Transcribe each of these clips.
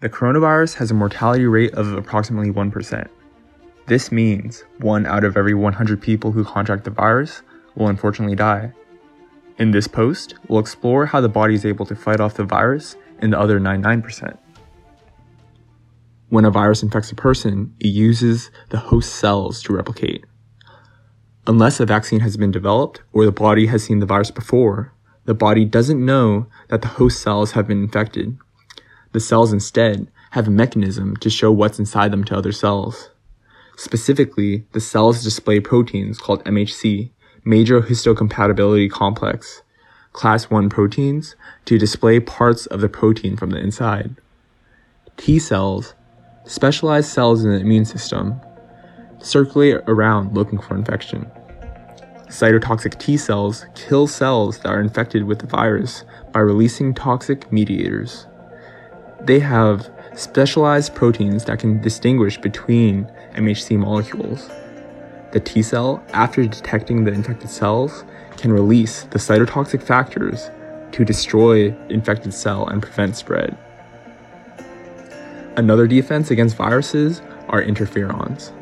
The coronavirus has a mortality rate of approximately 1%. This means one out of every 100 people who contract the virus will unfortunately die. In this post, we'll explore how the body is able to fight off the virus and the other 99%. When a virus infects a person, it uses the host cells to replicate. Unless a vaccine has been developed or the body has seen the virus before, the body doesn't know that the host cells have been infected. The cells instead have a mechanism to show what's inside them to other cells. Specifically, the cells display proteins called MHC, major histocompatibility complex, class 1 proteins, to display parts of the protein from the inside. T cells, specialized cells in the immune system, circulate around looking for infection. Cytotoxic T cells kill cells that are infected with the virus by releasing toxic mediators. They have specialized proteins that can distinguish between MHC molecules. The T cell, after detecting the infected cells, can release the cytotoxic factors to destroy infected cell and prevent spread. Another defense against viruses are interferons.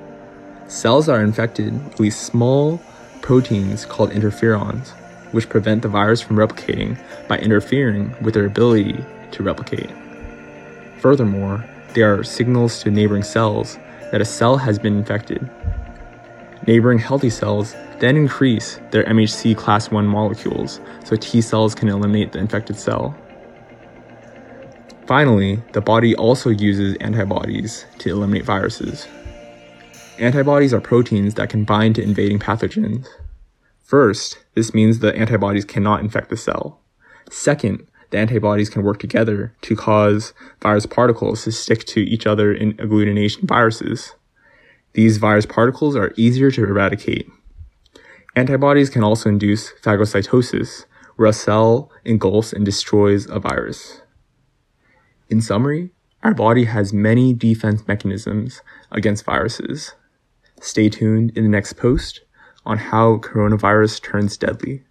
Cells that are infected release small proteins called interferons, which prevent the virus from replicating by interfering with their ability to replicate. Furthermore, they are signals to neighboring cells that a cell has been infected. Neighboring healthy cells then increase their MHC class 1 molecules so T cells can eliminate the infected cell. Finally, the body also uses antibodies to eliminate viruses. Antibodies are proteins that can bind to invading pathogens. First, this means the antibodies cannot infect the cell. Second, the antibodies can work together to cause virus particles to stick to each other in agglutination viruses. These virus particles are easier to eradicate. Antibodies can also induce phagocytosis, where a cell engulfs and destroys a virus. In summary, our body has many defense mechanisms against viruses. Stay tuned in the next post on how coronavirus turns deadly.